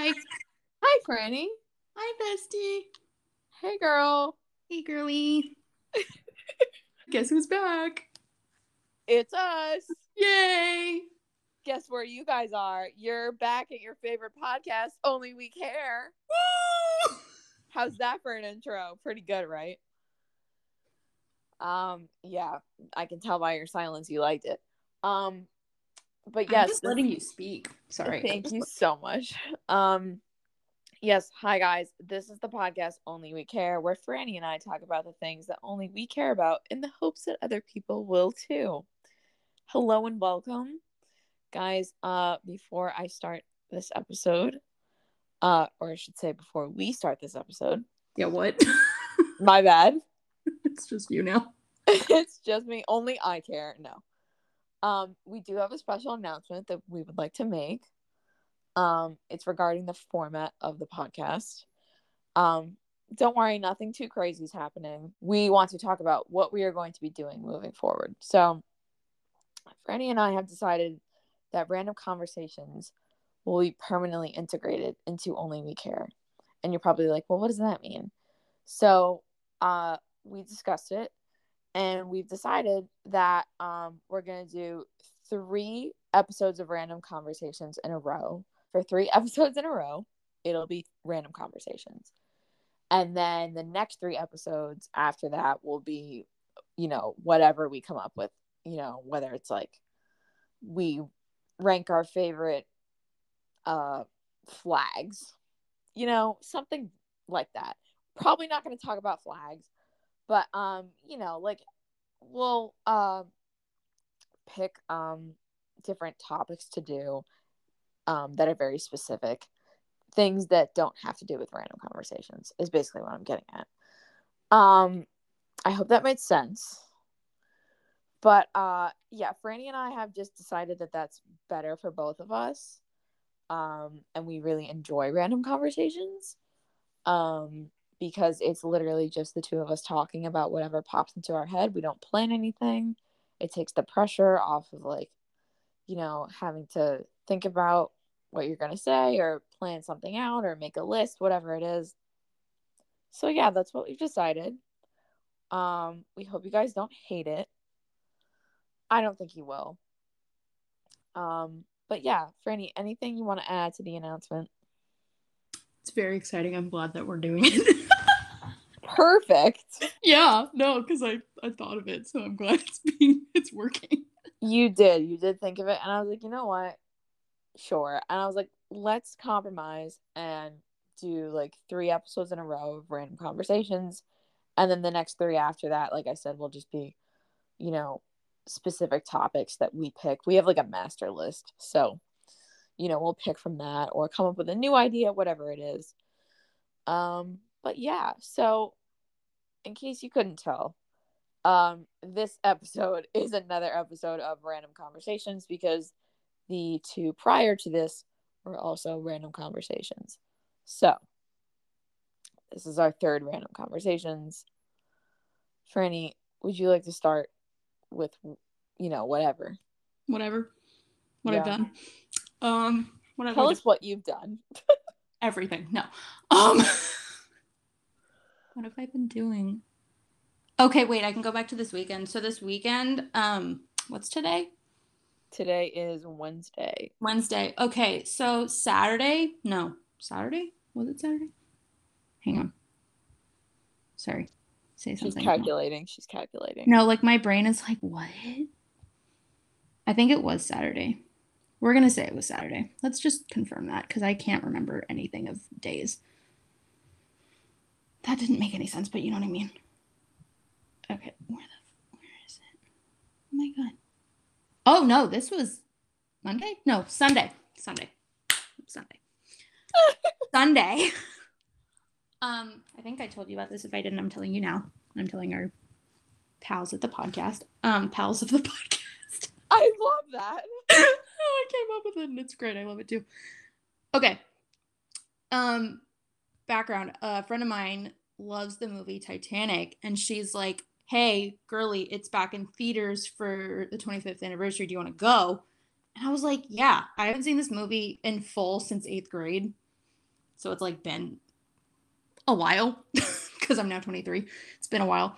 Hi. Hi, Franny. Hi, bestie. Hey, girl. Hey, girly. Guess who's back? It's us. Yay! Guess where you guys are? You're back at your favorite podcast, Only We Care. Woo! How's that for an intro? Pretty good, right? Um, yeah, I can tell by your silence you liked it. Um, but I'm yes, just this- letting you speak. Sorry. Thank you so much. Um, yes, hi guys. This is the podcast Only We Care, where Franny and I talk about the things that only we care about in the hopes that other people will too. Hello and welcome, guys. Uh, before I start this episode, uh, or I should say before we start this episode, Yeah, what? my bad. it's just you now. it's just me. Only I care. No. Um, we do have a special announcement that we would like to make. Um, it's regarding the format of the podcast. Um, don't worry, nothing too crazy is happening. We want to talk about what we are going to be doing moving forward. So, Franny and I have decided that random conversations will be permanently integrated into Only We Care. And you're probably like, well, what does that mean? So, uh, we discussed it and we've decided that um, we're going to do three episodes of random conversations in a row. For three episodes in a row it'll be random conversations. And then the next three episodes after that will be you know whatever we come up with you know whether it's like we rank our favorite uh flags you know something like that. Probably not going to talk about flags but um you know like we'll uh, pick um different topics to do um that are very specific. Things that don't have to do with random conversations is basically what i'm getting at. Um i hope that made sense. But uh yeah franny and i have just decided that that's better for both of us. Um and we really enjoy random conversations. Um because it's literally just the two of us talking about whatever pops into our head. We don't plan anything. It takes the pressure off of like, you know, having to think about what you're going to say or plan something out or make a list, whatever it is. So yeah, that's what we've decided. Um we hope you guys don't hate it. I don't think you will. Um but yeah, Franny, anything you want to add to the announcement? It's very exciting. I'm glad that we're doing it. Perfect. yeah, no, because I, I thought of it, so I'm glad it's being it's working. You did. You did think of it. And I was like, you know what? Sure. And I was like, let's compromise and do like three episodes in a row of random conversations. And then the next three after that, like I said, will just be, you know, specific topics that we pick. We have like a master list. So, you know, we'll pick from that or come up with a new idea, whatever it is. Um, but yeah, so in case you couldn't tell, um, this episode is another episode of Random Conversations because the two prior to this were also random conversations. So, this is our third random conversations. Franny, would you like to start with, you know, whatever? Whatever. What I've done. Um what Tell done? us what you've done. everything. No. Um what have I been doing? Okay, wait, I can go back to this weekend. So this weekend, um, what's today? Today is Wednesday. Wednesday. Okay, so Saturday, no, Saturday? Was it Saturday? Hang on. Sorry. Say something. She's calculating. She's calculating. No, like my brain is like, what? I think it was Saturday. We're gonna say it was Saturday. Let's just confirm that because I can't remember anything of days. That didn't make any sense, but you know what I mean. Okay, where the where is it? Oh my god. Oh no, this was Monday? No, Sunday. Sunday. Sunday. Sunday. Um, I think I told you about this. If I didn't, I'm telling you now. I'm telling our pals at the podcast. Um, pals of the podcast. I love that. oh, I came up with it and it's great. I love it too. Okay. Um, background. A friend of mine loves the movie Titanic, and she's like, "Hey, girly, it's back in theaters for the 25th anniversary. Do you want to go?" And I was like, "Yeah, I haven't seen this movie in full since eighth grade." So it's like been a while because I'm now 23. It's been a while.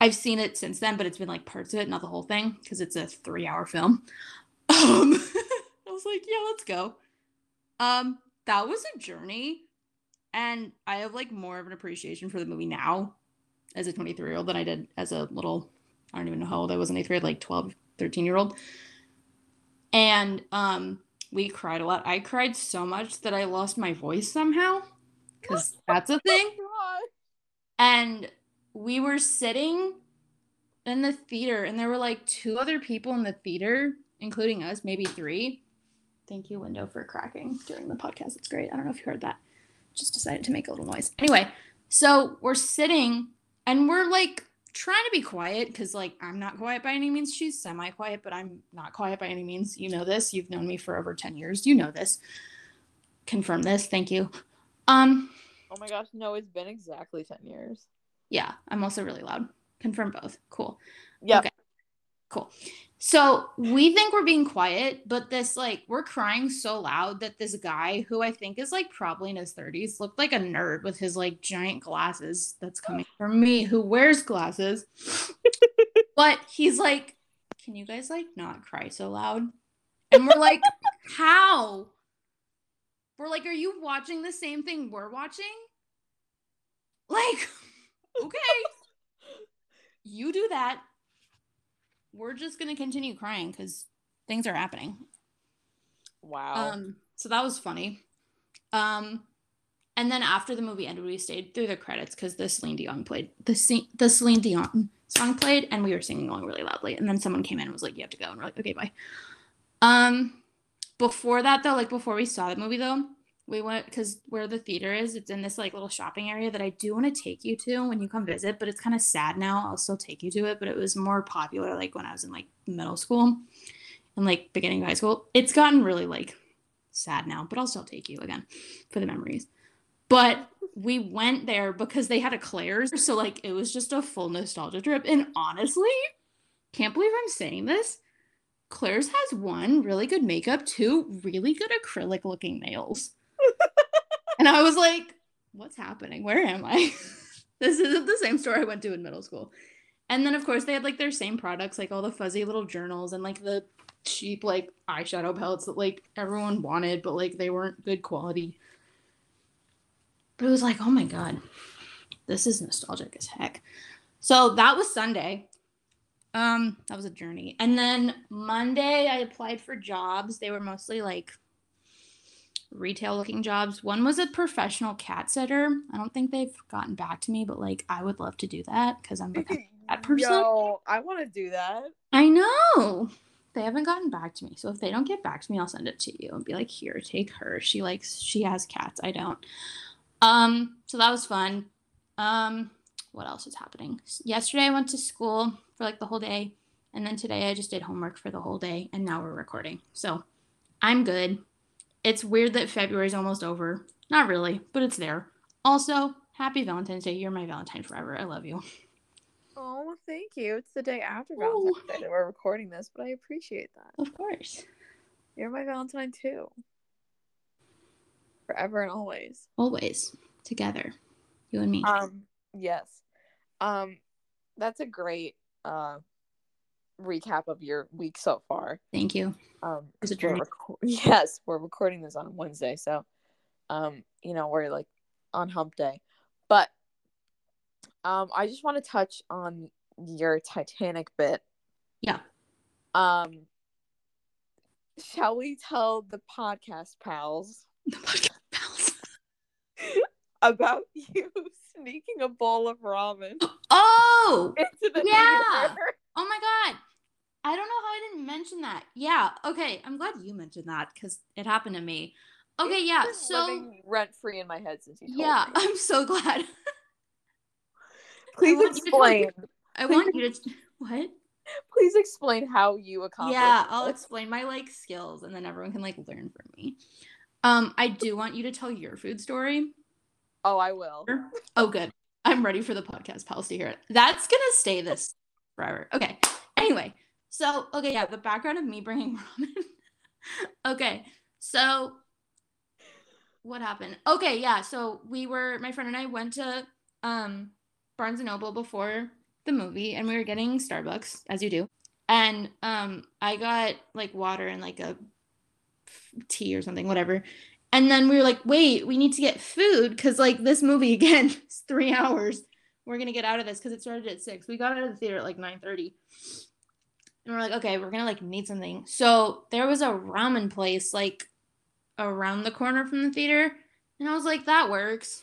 I've seen it since then, but it's been like parts of it, not the whole thing, because it's a three hour film. Um, I was like, yeah, let's go. Um, that was a journey. And I have like more of an appreciation for the movie now as a 23 year old than I did as a little, I don't even know how old I was in eighth grade, like 12, 13 year old. And um, we cried a lot. I cried so much that I lost my voice somehow because that's a thing. And we were sitting in the theater, and there were like two other people in the theater, including us, maybe three. Thank you, window, for cracking during the podcast. It's great. I don't know if you heard that. Just decided to make a little noise. Anyway, so we're sitting and we're like trying to be quiet because like I'm not quiet by any means. She's semi-quiet, but I'm not quiet by any means. You know this. You've known me for over 10 years. You know this. Confirm this. Thank you. Um, Oh my gosh, no, it's been exactly 10 years. yeah, I'm also really loud. Confirm both. Cool. Yeah. Okay. Cool. So we think we're being quiet, but this like we're crying so loud that this guy who I think is like probably in his 30s looked like a nerd with his like giant glasses that's coming from me who wears glasses. but he's like, Can you guys like not cry so loud? And we're like, How? We're like, Are you watching the same thing we're watching? Like, okay. You do that we're just gonna continue crying because things are happening. Wow. Um, so that was funny. Um, and then after the movie ended, we stayed through the credits because the Celine Dion played the Ce- the Celine Dion song played, and we were singing along really loudly. And then someone came in and was like, "You have to go," and we're like, "Okay, bye." Um, before that though, like before we saw the movie though, we went because where the theater is, it's in this like little shopping area that I do want to take you to when you come visit, but it's kind of sad now. I'll still take you to it, but it was more popular like when I was in like middle school and like beginning of high school. It's gotten really like sad now, but I'll still take you again for the memories. But we went there because they had a Claire's, so like it was just a full nostalgia trip. And honestly, can't believe I'm saying this. Claire's has one really good makeup, two really good acrylic looking nails. And I was like, what's happening? Where am I? this isn't the same store I went to in middle school. And then, of course, they had like their same products, like all the fuzzy little journals and like the cheap like eyeshadow palettes that like everyone wanted, but like they weren't good quality. But it was like, oh my God, this is nostalgic as heck. So that was Sunday. Um, that was a journey. And then Monday I applied for jobs. They were mostly like retail looking jobs. One was a professional cat sitter. I don't think they've gotten back to me, but like I would love to do that because I'm becoming that person. Yo, I want to do that. I know. They haven't gotten back to me. So if they don't get back to me, I'll send it to you and be like, here, take her. She likes she has cats. I don't. Um, so that was fun. Um, what else was happening? Yesterday I went to school for like the whole day. And then today I just did homework for the whole day and now we're recording. So I'm good. It's weird that February's almost over. Not really, but it's there. Also, happy Valentine's Day. You're my Valentine forever. I love you. Oh, thank you. It's the day after. Valentine's Day that we're recording this, but I appreciate that. Of course. You're my Valentine too. Forever and always. Always together. You and me. Um, yes. Um, that's a great uh recap of your week so far. Thank you. Um, It's a we're reco- yes, we're recording this on Wednesday, so um, you know, we're like on hump day. But um, I just want to touch on your Titanic bit. Yeah. Um, shall we tell the podcast pals The podcast pals. about you sneaking a bowl of ramen Oh, into the Yeah. theater? oh my God. I don't know how I didn't mention that. Yeah. Okay. I'm glad you mentioned that because it happened to me. Okay. It's Yeah. So, rent free in my head since you told me. yeah, me. I'm so glad. Please want you to explain. I want you to. What? Please explain how you accomplished. Yeah, I'll explain my like skills and then everyone can like learn from me. Um, I do want you to tell your food story. Oh, I will. Oh, good. I'm ready for the podcast pals to hear it. That's gonna stay this forever. Okay. Anyway, so okay, yeah, the background of me bringing ramen. okay, so what happened? Okay, yeah. So we were my friend and I went to um Barnes and Noble before the movie and we were getting Starbucks, as you do. And um I got like water and like a tea or something, whatever. And then we were like, wait, we need to get food because like this movie again is three hours. We're gonna get out of this because it started at six. We got out of the theater at like 9 30. And we're like, okay, we're gonna like need something. So there was a ramen place like around the corner from the theater. And I was like, that works.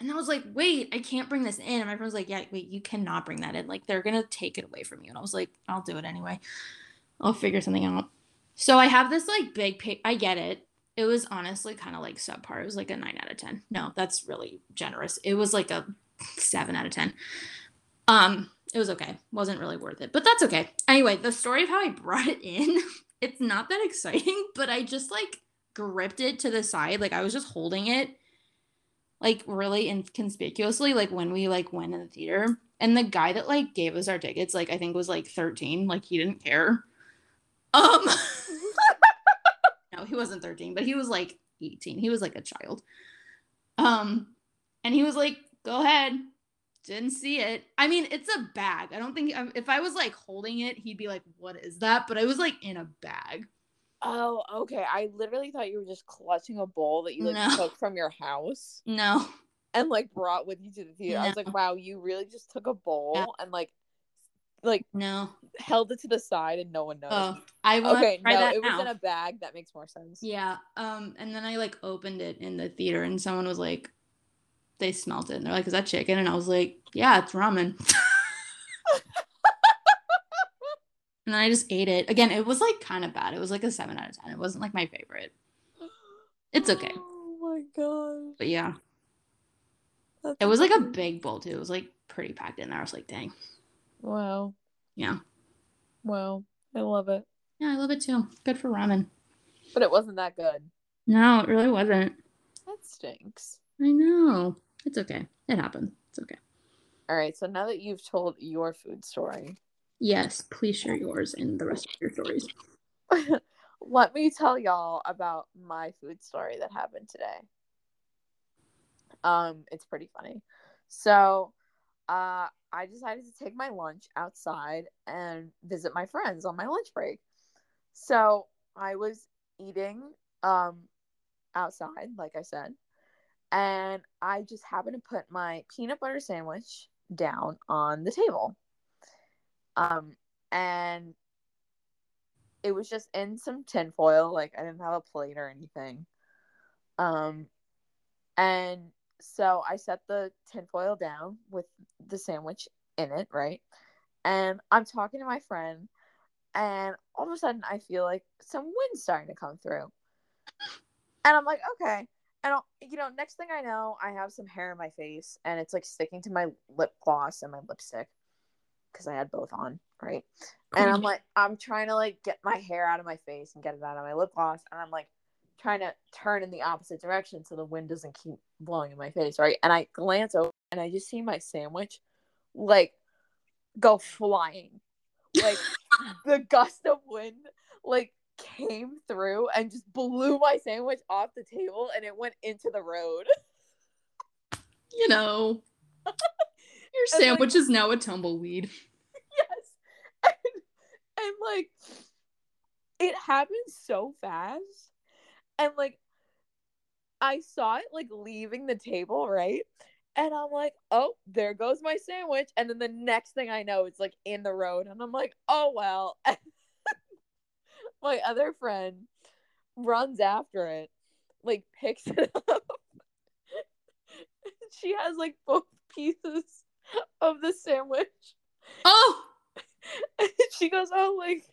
And I was like, wait, I can't bring this in. And my friend was like, yeah, wait, you cannot bring that in. Like, they're going to take it away from you. And I was like, I'll do it anyway. I'll figure something out. So I have this like big, pa- I get it. It was honestly kind of like subpar. It was like a nine out of 10. No, that's really generous. It was like a seven out of 10. Um, it was okay. Wasn't really worth it, but that's okay. Anyway, the story of how I brought it in, it's not that exciting, but I just like gripped it to the side. Like I was just holding it like really inconspicuously, like when we like went in the theater. And the guy that like gave us our tickets, like I think was like 13. Like he didn't care. Um No, he wasn't 13, but he was like 18. He was like a child. Um and he was like, go ahead. Didn't see it. I mean, it's a bag. I don't think um, if I was like holding it, he'd be like, "What is that?" But I was like in a bag. Oh, okay. I literally thought you were just clutching a bowl that you like No. took from your house No, and like brought with you to the theater. I was like, wow, you really just took a bowl and like like no. held it to the side and no one noticed. Oh, I want okay, no, it was in a bag. That makes more sense. Yeah. Um, and then I like opened it in the theater, and someone was like, they smelled it, and they're like, "Is that chicken?" And I was like, "Yeah, it's ramen." and then I just ate it. Again, it was like kind of bad. It was like a seven out of ten. It wasn't like my favorite, It's okay. Oh my god. but yeah, That's it was like a big bowl too. It was like pretty packed in there. I was like, "Dang, Wow. yeah, Wow. I love it. yeah, I love it too. Good for ramen." But it wasn't that good. No, it really wasn't. That stinks. I know. It's okay. It happened. It's okay. All right. So now that you've told your food story, Yes, please share yours and the rest of your stories. let me tell y'all about my food story that happened today. Um, it's pretty funny. So, uh, I decided to take my lunch outside and visit my friends on my lunch break. So I was eating um outside, like I said, and I just happened to put my peanut butter sandwich down on the table. Um, and it was just in some tinfoil, like I didn't have a plate or anything. Um, and so I set the tinfoil down with the sandwich in it, right? And I'm talking to my friend, and all of a sudden I feel like some wind starting to come through. And I'm like, okay. And I'll, you know, next thing I know, I have some hair in my face, and it's like sticking to my lip gloss and my lipstick because I had both on, right? And I'm like, I'm trying to like get my hair out of my face and get it out of my lip gloss, and I'm like trying to turn in the opposite direction so the wind doesn't keep blowing in my face, right? And I glance over and I just see my sandwich like go flying. Like the gust of wind like came through and just blew my sandwich off the table and it went into the road. you know, your And, like- sandwich is now a tumbleweed. yes. And, and like it happened so fast. And like I saw it like leaving the table, right? And I'm like, oh, there goes my sandwich. And then the next thing I know, it's like in the road. And I'm like, oh, well. my other friend runs after it, like picks it up. she has like both pieces of the sandwich. Oh, And she goes, "Oh, like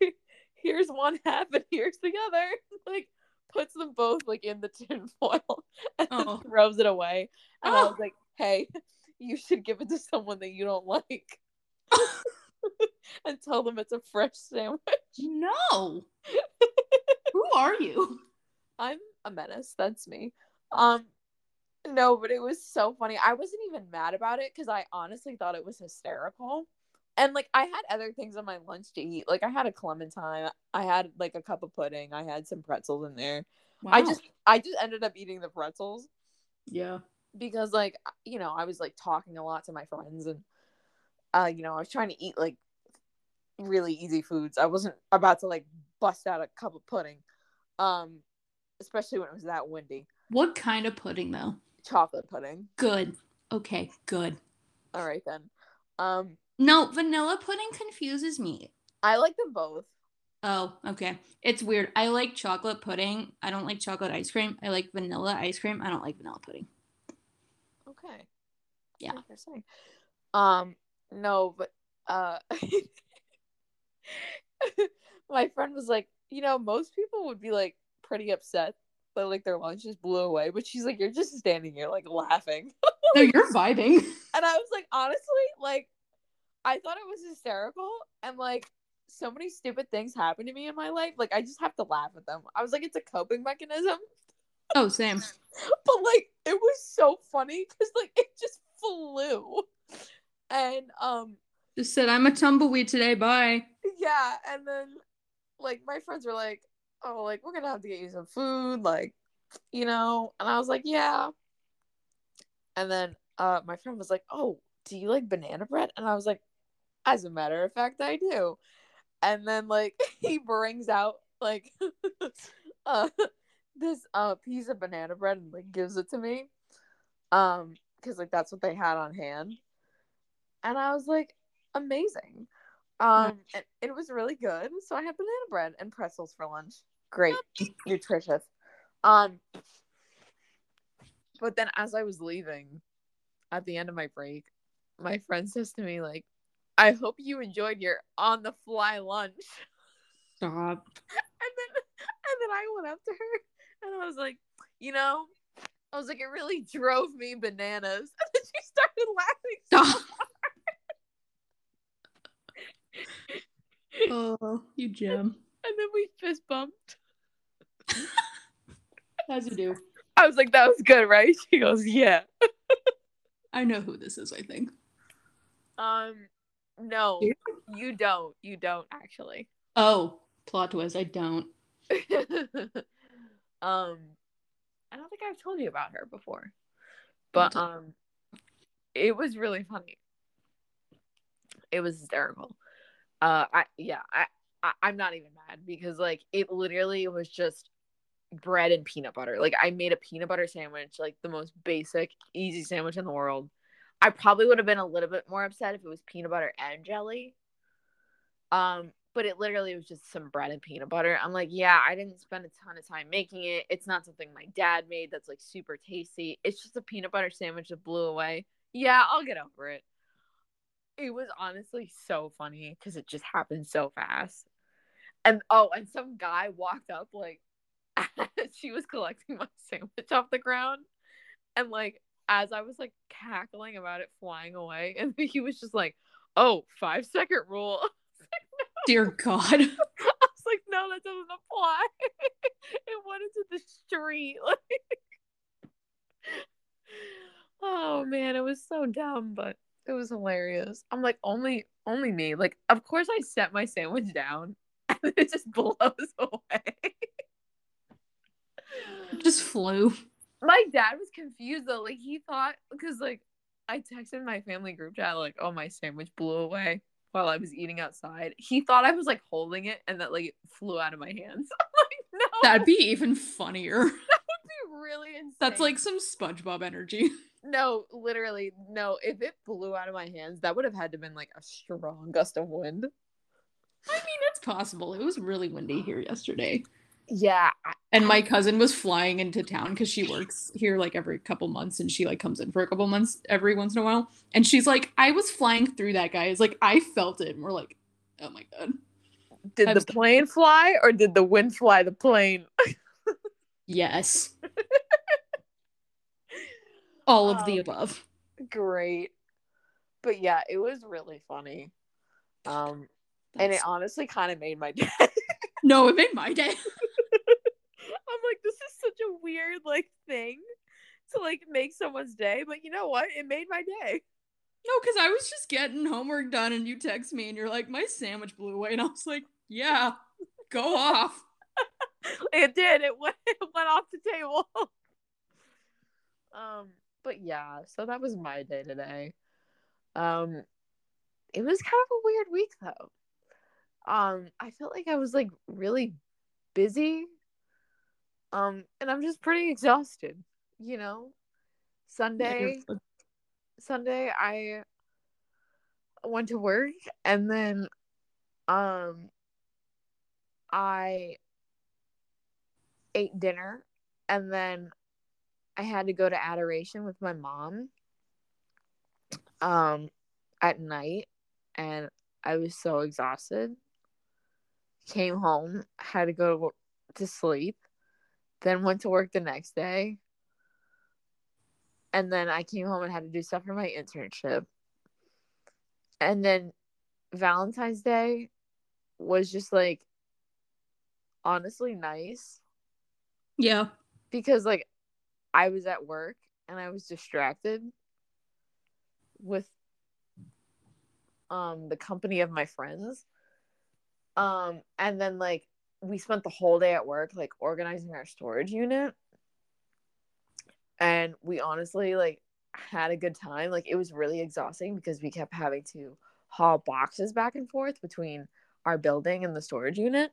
here's one half and here's the other." Like puts them both like in the tin foil and Oh. throws it away. And I Oh. was like, "Hey, you should give it to someone that you don't like." and tell them it's a fresh sandwich. no. Who are you? I'm a menace. That's me. Um, no, but it was so funny. I wasn't even mad about it because I honestly thought it was hysterical. And like I had other things on my lunch to eat. Like I had a clementine. I had like a cup of pudding. I had some pretzels in there. I just I just ended up eating the pretzels yeah. because like you know I was like talking a lot to my friends and uh you know I was trying to eat like really easy foods. I wasn't about to like bust out a cup of pudding, um, especially when it was that windy. What kind of pudding though? Chocolate pudding. Good. Okay, good. All right then. Um, No, vanilla pudding confuses me. I like them both. Oh, okay. It's weird. I like chocolate pudding. I don't like chocolate ice cream. I like vanilla ice cream. I don't like vanilla pudding. Okay. Yeah. Um, no, but uh my friend was like, you know, most people would be like pretty upset that like their lunch just blew away, but she's like, You're just standing here like laughing. No, you're vibing. And I was like, honestly, like I thought it was hysterical and like so many stupid things happen to me in my life. Like I just have to laugh at them. I was like, it's a coping mechanism. Oh, same. but like it was so funny because like it just flew and um Just said I'm a tumbleweed today. Bye. yeah and then like my friends were like oh like we're gonna have to get you some food like you know and i was like yeah and then uh my friend was like oh do you like banana bread and i was like as a matter of fact i do and then like he brings out like uh this uh piece of banana bread and like gives it to me um because like that's what they had on hand and i was like amazing um and it was really good so i had banana bread and pretzels for lunch great nutritious um but then as i was leaving at the end of my break my friend says to me like i hope you enjoyed your on the fly lunch Stop. and then and then I went up to her and I was like, you know, I was like, it really drove me bananas. And then she started laughing. Stop. Oh, you gem. And then we fist bumped. As you do. I was like, that was good, right? She goes, yeah. I know who this is. I think. Um, no, Yeah. you don't. You don't actually. Oh, plot twist. I don't. um, I don't think I've told you about her before, but um, it was really funny. It was hysterical. Uh, I yeah, I, I I'm not even mad because like it literally was just bread and peanut butter. Like I made a peanut butter sandwich, like the most basic, easy sandwich in the world. I probably would have been a little bit more upset if it was peanut butter and jelly. Um, but it literally was just some bread and peanut butter. I'm like, yeah, I didn't spend a ton of time making it. It's not something my dad made that's like super tasty. It's just a peanut butter sandwich that blew away. Yeah, I'll get over it. It was honestly so funny because it just happened so fast. And oh, and some guy walked up like she was collecting my sandwich off the ground. And like as I was like cackling about it flying away, and he was just like, Oh, five second rule. Dear God. I was like, no, that doesn't apply. it went into the street. Like, oh man, it was so dumb, but it was hilarious. I'm like, only, only me. Like, of course, I set my sandwich down, and it just blows away. Just flew. my dad was confused though. Like, he thought because like I texted my family group chat like, oh, my sandwich blew away while I was eating outside. He thought I was like holding it, and that like it flew out of my hands. I'm like, no, That'd be even funnier. That would be really insane. That's like some SpongeBob energy. No, literally no. If it blew out of my hands, that would have had to been like a strong gust of wind. I mean, it's possible. It was really windy here yesterday. Yeah, And my cousin was flying into town because she works here like every couple months and she like comes in for a couple months every once in a while. And she's like, I was flying through that guy. It's like I felt it. And we're like, oh my god. did I'm the plane fly or did the wind fly the plane? Yes. All of the Um, above. Great, but yeah, it was really funny. Um, and it honestly kind of made my day. no, it made my day. I'm like, this is such a weird like thing to like make someone's day, but you know what? It made my day. No, because I was just getting homework done and you text me and you're like, my sandwich blew away. And I was like, yeah, go off. it did. It went it went off the table. um, but yeah, so that was my day today. Um, it was kind of a weird week though. Um, I felt like I was like really busy. Um, and I'm just pretty exhausted, you know. Sunday, Sunday, I went to work and then, um, I ate dinner and then I had to go to adoration with my mom um at night and I was so exhausted. Came home, had to go to sleep, then went to work the next day. And then I came home and had to do stuff for my internship. And then Valentine's Day was just like honestly nice Yeah. because like I was at work and I was distracted with um the company of my friends. Um and then like we spent the whole day at work like organizing our storage unit. And we honestly like had a good time. Like it was really exhausting because we kept having to haul boxes back and forth between our building and the storage unit.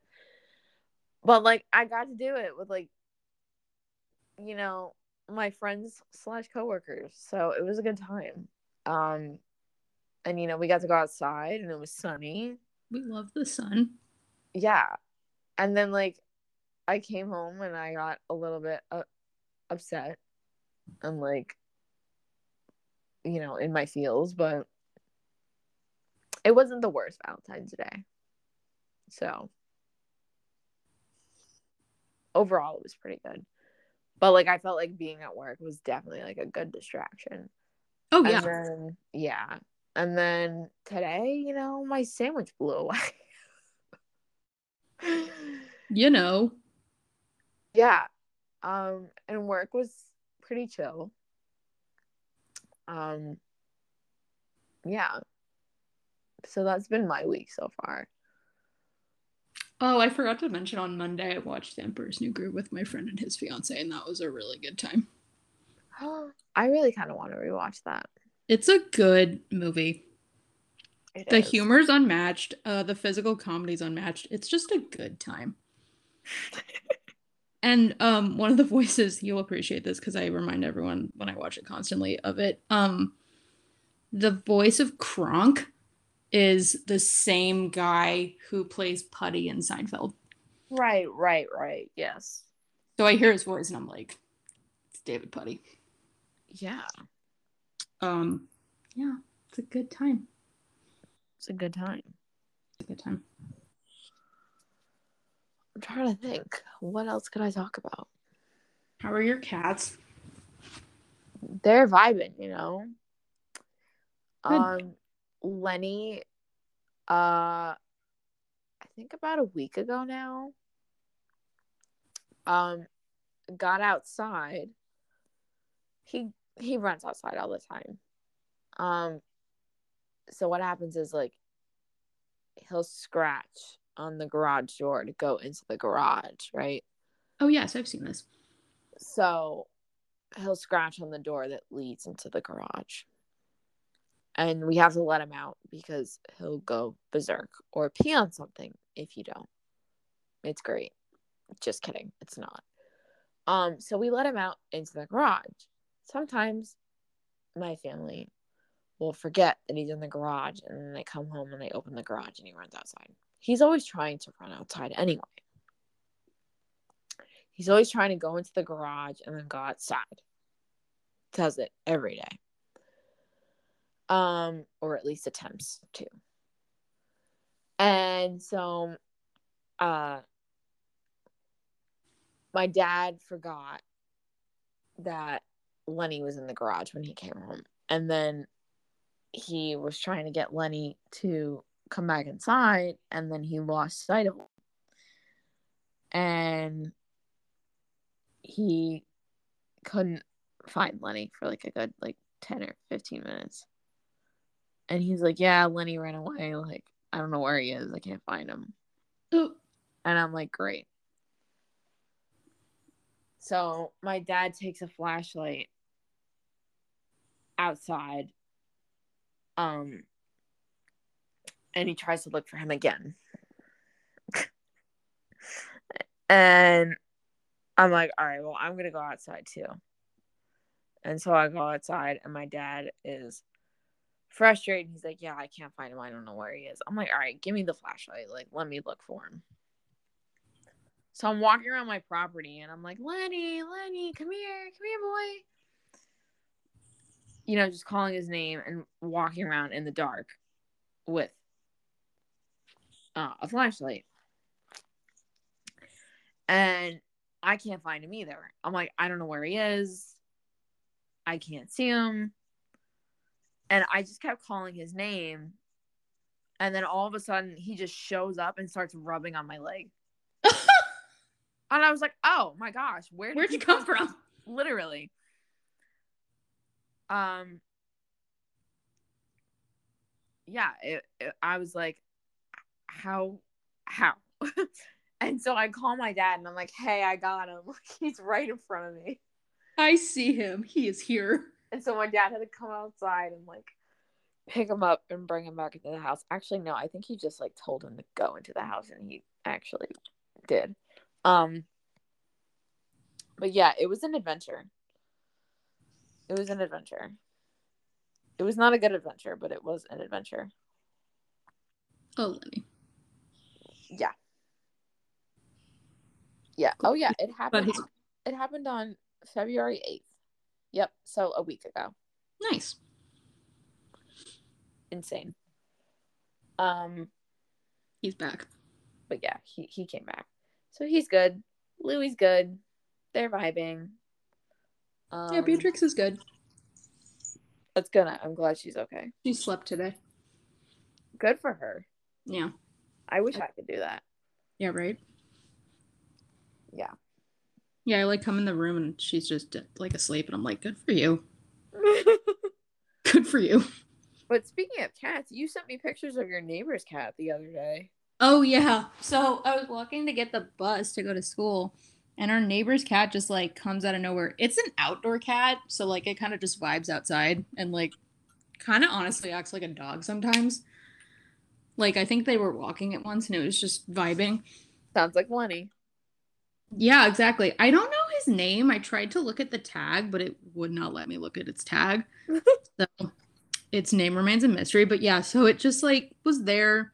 But like I got to do it with like you know my friends slash coworkers. So it was a good time. Um and you know we got to go outside and it was sunny. We love the sun. Yeah. And then like I came home and I got a little bit uh, upset and like you know in my feels, but it wasn't the worst Valentine's Day. So overall it was pretty good. But like I felt like being at work was definitely like a good distraction. Oh And yeah. then yeah. And then today, you know, my sandwich blew away. You know. yeah. Um and work was pretty chill. Um yeah. So that's been my week so far. Oh, I forgot to mention on Monday I watched The Emperor's New Groove with my friend and his fiance, and that was a really good time. I really kind of want to rewatch that. It's a good movie. It The is. humor's unmatched. Uh, the physical comedy's unmatched. It's just a good time. And um, one of the voices you'll appreciate this because I remind everyone when I watch it constantly of it. Um, the voice of Kronk is the same guy who plays Puddy in Seinfeld. Right, right, right. Yes. So I hear his voice and I'm like, it's David Puddy. Yeah. Um, yeah, it's a good time. It's a good time. It's a good time. I'm trying to think. What else could I talk about? How are your cats? They're vibing, you know. Good. Um Lenny uh I think about a week ago now um got outside. He he runs outside all the time. Um so what happens is like he'll scratch on the garage door to go into the garage, right? Oh yes, I've seen this. So he'll scratch on the door that leads into the garage. And we have to let him out because he'll go berserk or pee on something if you don't. It's great. Just kidding. It's not. Um, so we let him out into the garage. Sometimes my family will forget that he's in the garage and then they come home and they open the garage and he runs outside. He's always trying to run outside anyway. He's always trying to go into the garage and then go outside. Does it every day. Um, or at least attempts to. And so uh my dad forgot that Lenny was in the garage when he came home. And then he was trying to get Lenny to come back inside and then he lost sight of him. And he couldn't find Lenny for like a good like 10 or 15 minutes. And he's like, Yeah, Lenny ran away. Like, I don't know where he is. I can't find him. Oh, And I'm like, Great. So my dad takes a flashlight outside. Um and he tries to look for him again. and I'm like, all right, well, I'm gonna go outside too. And so I go outside, and my dad is frustrated. He's like, Yeah, I can't find him. I don't know where he is. I'm like, All right, give me the flashlight. Like, let me look for him. So I'm walking around my property and I'm like, Lenny, Lenny, come here, come here, boy. You know, just calling his name and walking around in the dark with uh, a flashlight. And I can't find him either. I'm like, I don't know where he is. I can't see him. And I just kept calling his name. And then all of a sudden, he just shows up and starts rubbing on my leg. and I was like, oh my gosh, where Where'd you come from? Literally. Um, yeah, it, it, I was like, how, how? and so I call my dad and I'm like, hey, I got him. He's right in front of me. I see him. He is here. And so my dad had to come outside and like pick him up and bring him back into the house. Actually, no, I think he just like told him to go into the house and he actually did. Um but yeah, it was an adventure. It was an adventure. It was not a good adventure, but it was an adventure. Oh, Lenny. Yeah. Yeah. Oh yeah, it happened. It happened on February 8th. Yep, so a week ago. Nice. Insane. Um He's back. but yeah, he he came back. So he's good. Louis good. They're vibing. Um, yeah, Beatrix is good. That's gonna. I'm glad she's okay. She slept today. Good for her. Yeah. I wish I could do that. Yeah, right? Yeah. Yeah, I like come in the room and she's just like asleep, and I'm like, good for you. Good for you. but speaking of cats, you sent me pictures of your neighbor's cat the other day. Oh yeah. So I was walking to get the bus to go to school, and our neighbor's cat just like comes out of nowhere. It's an outdoor cat, so like it kind of just vibes outside and like kind of honestly acts like a dog sometimes. Like I think they were walking it once and it was just vibing. Sounds like Lenny. Yeah, exactly. I don't know his name. I tried to look at the tag, but it would not let me look at its tag. so its name remains a mystery. But yeah, so it just like was there.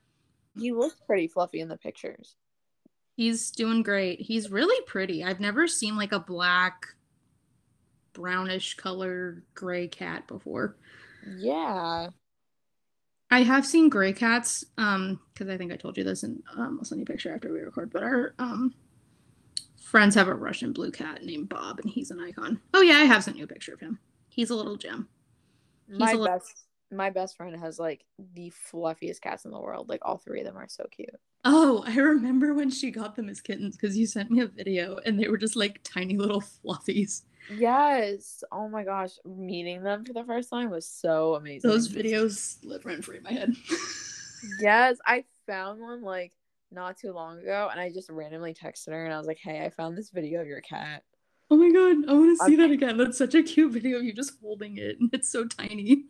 He looks pretty fluffy in the pictures. He's doing great. He's really pretty. I've never seen like a black, brownish color gray cat before. Yeah. I have seen gray cats, um, because I think I told you this, and um, I'll send you a picture after we record. But our um friends have a Russian blue cat named Bob, and he's an icon. Oh yeah, I have sent you a picture of him. He's a little gem. My a li- best my best friend has like the fluffiest cats in the world. Like all three of them are so cute. Oh, I remember when she got them as kittens because you sent me a video, and they were just like tiny little fluffies. Yes. Oh my gosh. Meeting them for the first time was so amazing. Those videos live rent free in my head. Yes, I found one like not too long ago and I just randomly texted her and I was like, Hey, I found this video of your cat. oh my god, I want to see that again. That's such a cute video of you just holding it, and it's so tiny.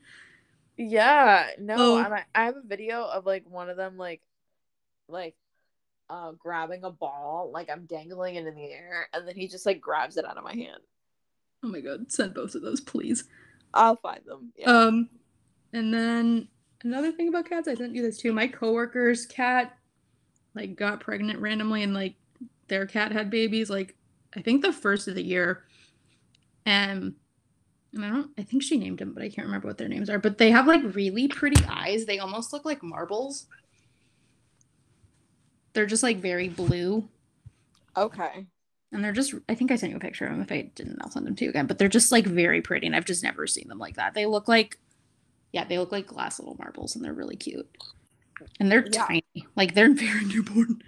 Yeah, no, Oh. and I, I have a video of like one of them like like uh grabbing a ball, like I'm dangling it in the air, and then he just like grabs it out of my hand. Oh my god, send both of those, please. I'll find them. Yeah. Um, and then another thing about cats, I sent you this too. My coworker's cat, like, got pregnant randomly, and like their cat had babies. Like, I think the first of the year, and and I don't, I think she named them, but I can't remember what their names are. But they have like really pretty eyes. They almost look like marbles. They're just like very blue. okay. And they're just, I think I sent you a picture of them. If I didn't, I'll send them to you again. But they're just like very pretty. And I've just never seen them like that. They look like, yeah, they look like glass little marbles and they're really cute. And they're Yeah. tiny. Like they're very newborn.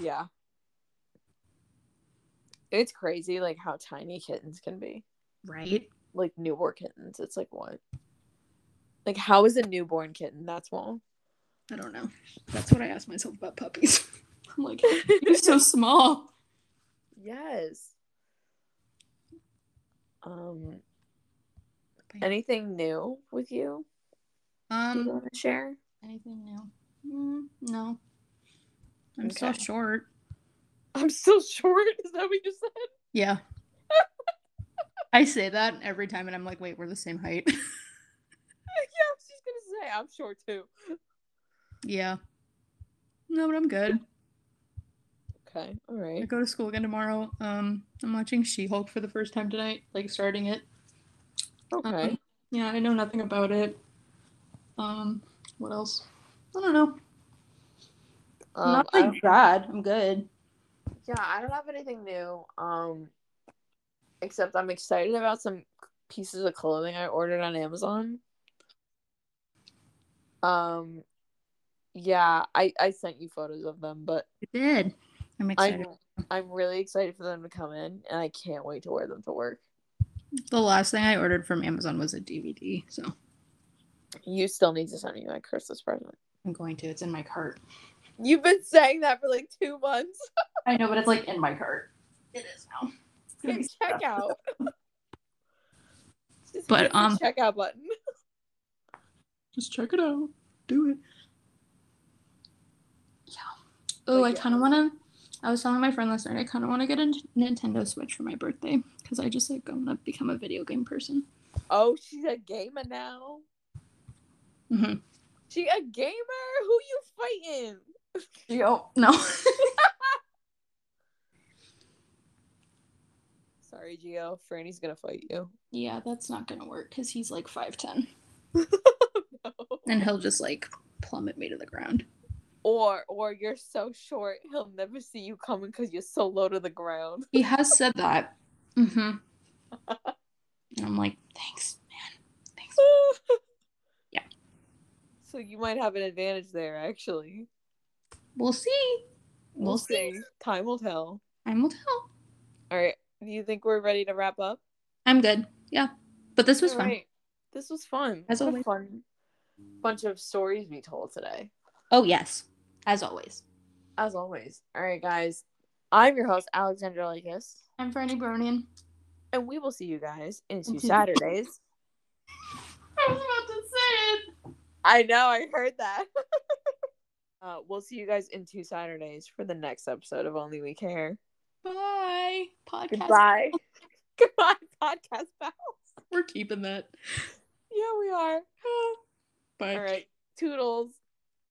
Yeah. It's crazy like how tiny kittens can be. Right? Like newborn kittens. It's like what? Like how is a newborn kitten that small? I don't know. That's what I ask myself about puppies. I'm like, you're so small. Yes. Um anything new with you? Do you Um, want to share? anything new? Mm, no. I'm so Okay. short. I'm still short. Is that what you said? Yeah. I say that every time, and I'm like, wait, we're the same height. yeah, she's gonna say I'm short too. yeah. No, but I'm good. Okay, All right. I go to school again tomorrow. Um, I'm watching She-Hulk for the first time tonight, like starting it. Okay. Um, yeah, I know nothing about it. Um, what else? I don't know. Um, Not like bad. I'm good. yeah, I don't have anything new. Um, except I'm excited about some pieces of clothing I ordered on Amazon. Um, yeah, I I sent you photos of them, but I did. I'm excited. I'm I'm really excited for them to come in, and I can't wait to wear them to work. The last thing I ordered from Amazon was a DVD, so You still need to send me my Christmas present. I'm going to. It's in my cart. You've been saying that for like two months. I know, but it's like in my cart. It is now. It's gonna be Hit checkout. Just But, hit the um, checkout button. Just check it out. Do it. Yeah. Oh, But I yeah. kind of want to. I was telling my friend last night. I kind of want to get a Nintendo Switch for my birthday because I just like I'm gonna become a video game person. Oh, she's a gamer now. Mm-hmm. She a gamer? Who you fighting? Yo, no. Sorry, Gio. Franny's gonna fight you. yeah, that's not gonna work because he's like five ten, no. and he'll just like plummet me to the ground. Or or you're so short he'll never see you coming because you're so low to the ground. He has said that. Mm-hmm. And I'm like. Thanks. Yeah. So you might have an advantage there, actually. We'll see. We'll see. Time will tell. Time will tell. All right. Do you think we're ready to wrap up? I'm good. Yeah, but this was All fun. right. This was fun. As What a always. fun bunch of stories we told today. Oh yes, as always. As always. All right, guys. I'm your host, Alexandra Lakis, I'm Franny Bronian. and we will see you guys in two Saturdays. I was about to say it. I know, I heard that. uh, we'll see you guys in two Saturdays for the next episode of Only We Care. Bye. Podcast. Goodbye. Goodbye, podcast pals. We're keeping that. Yeah, we are. Bye. All right. Toodles.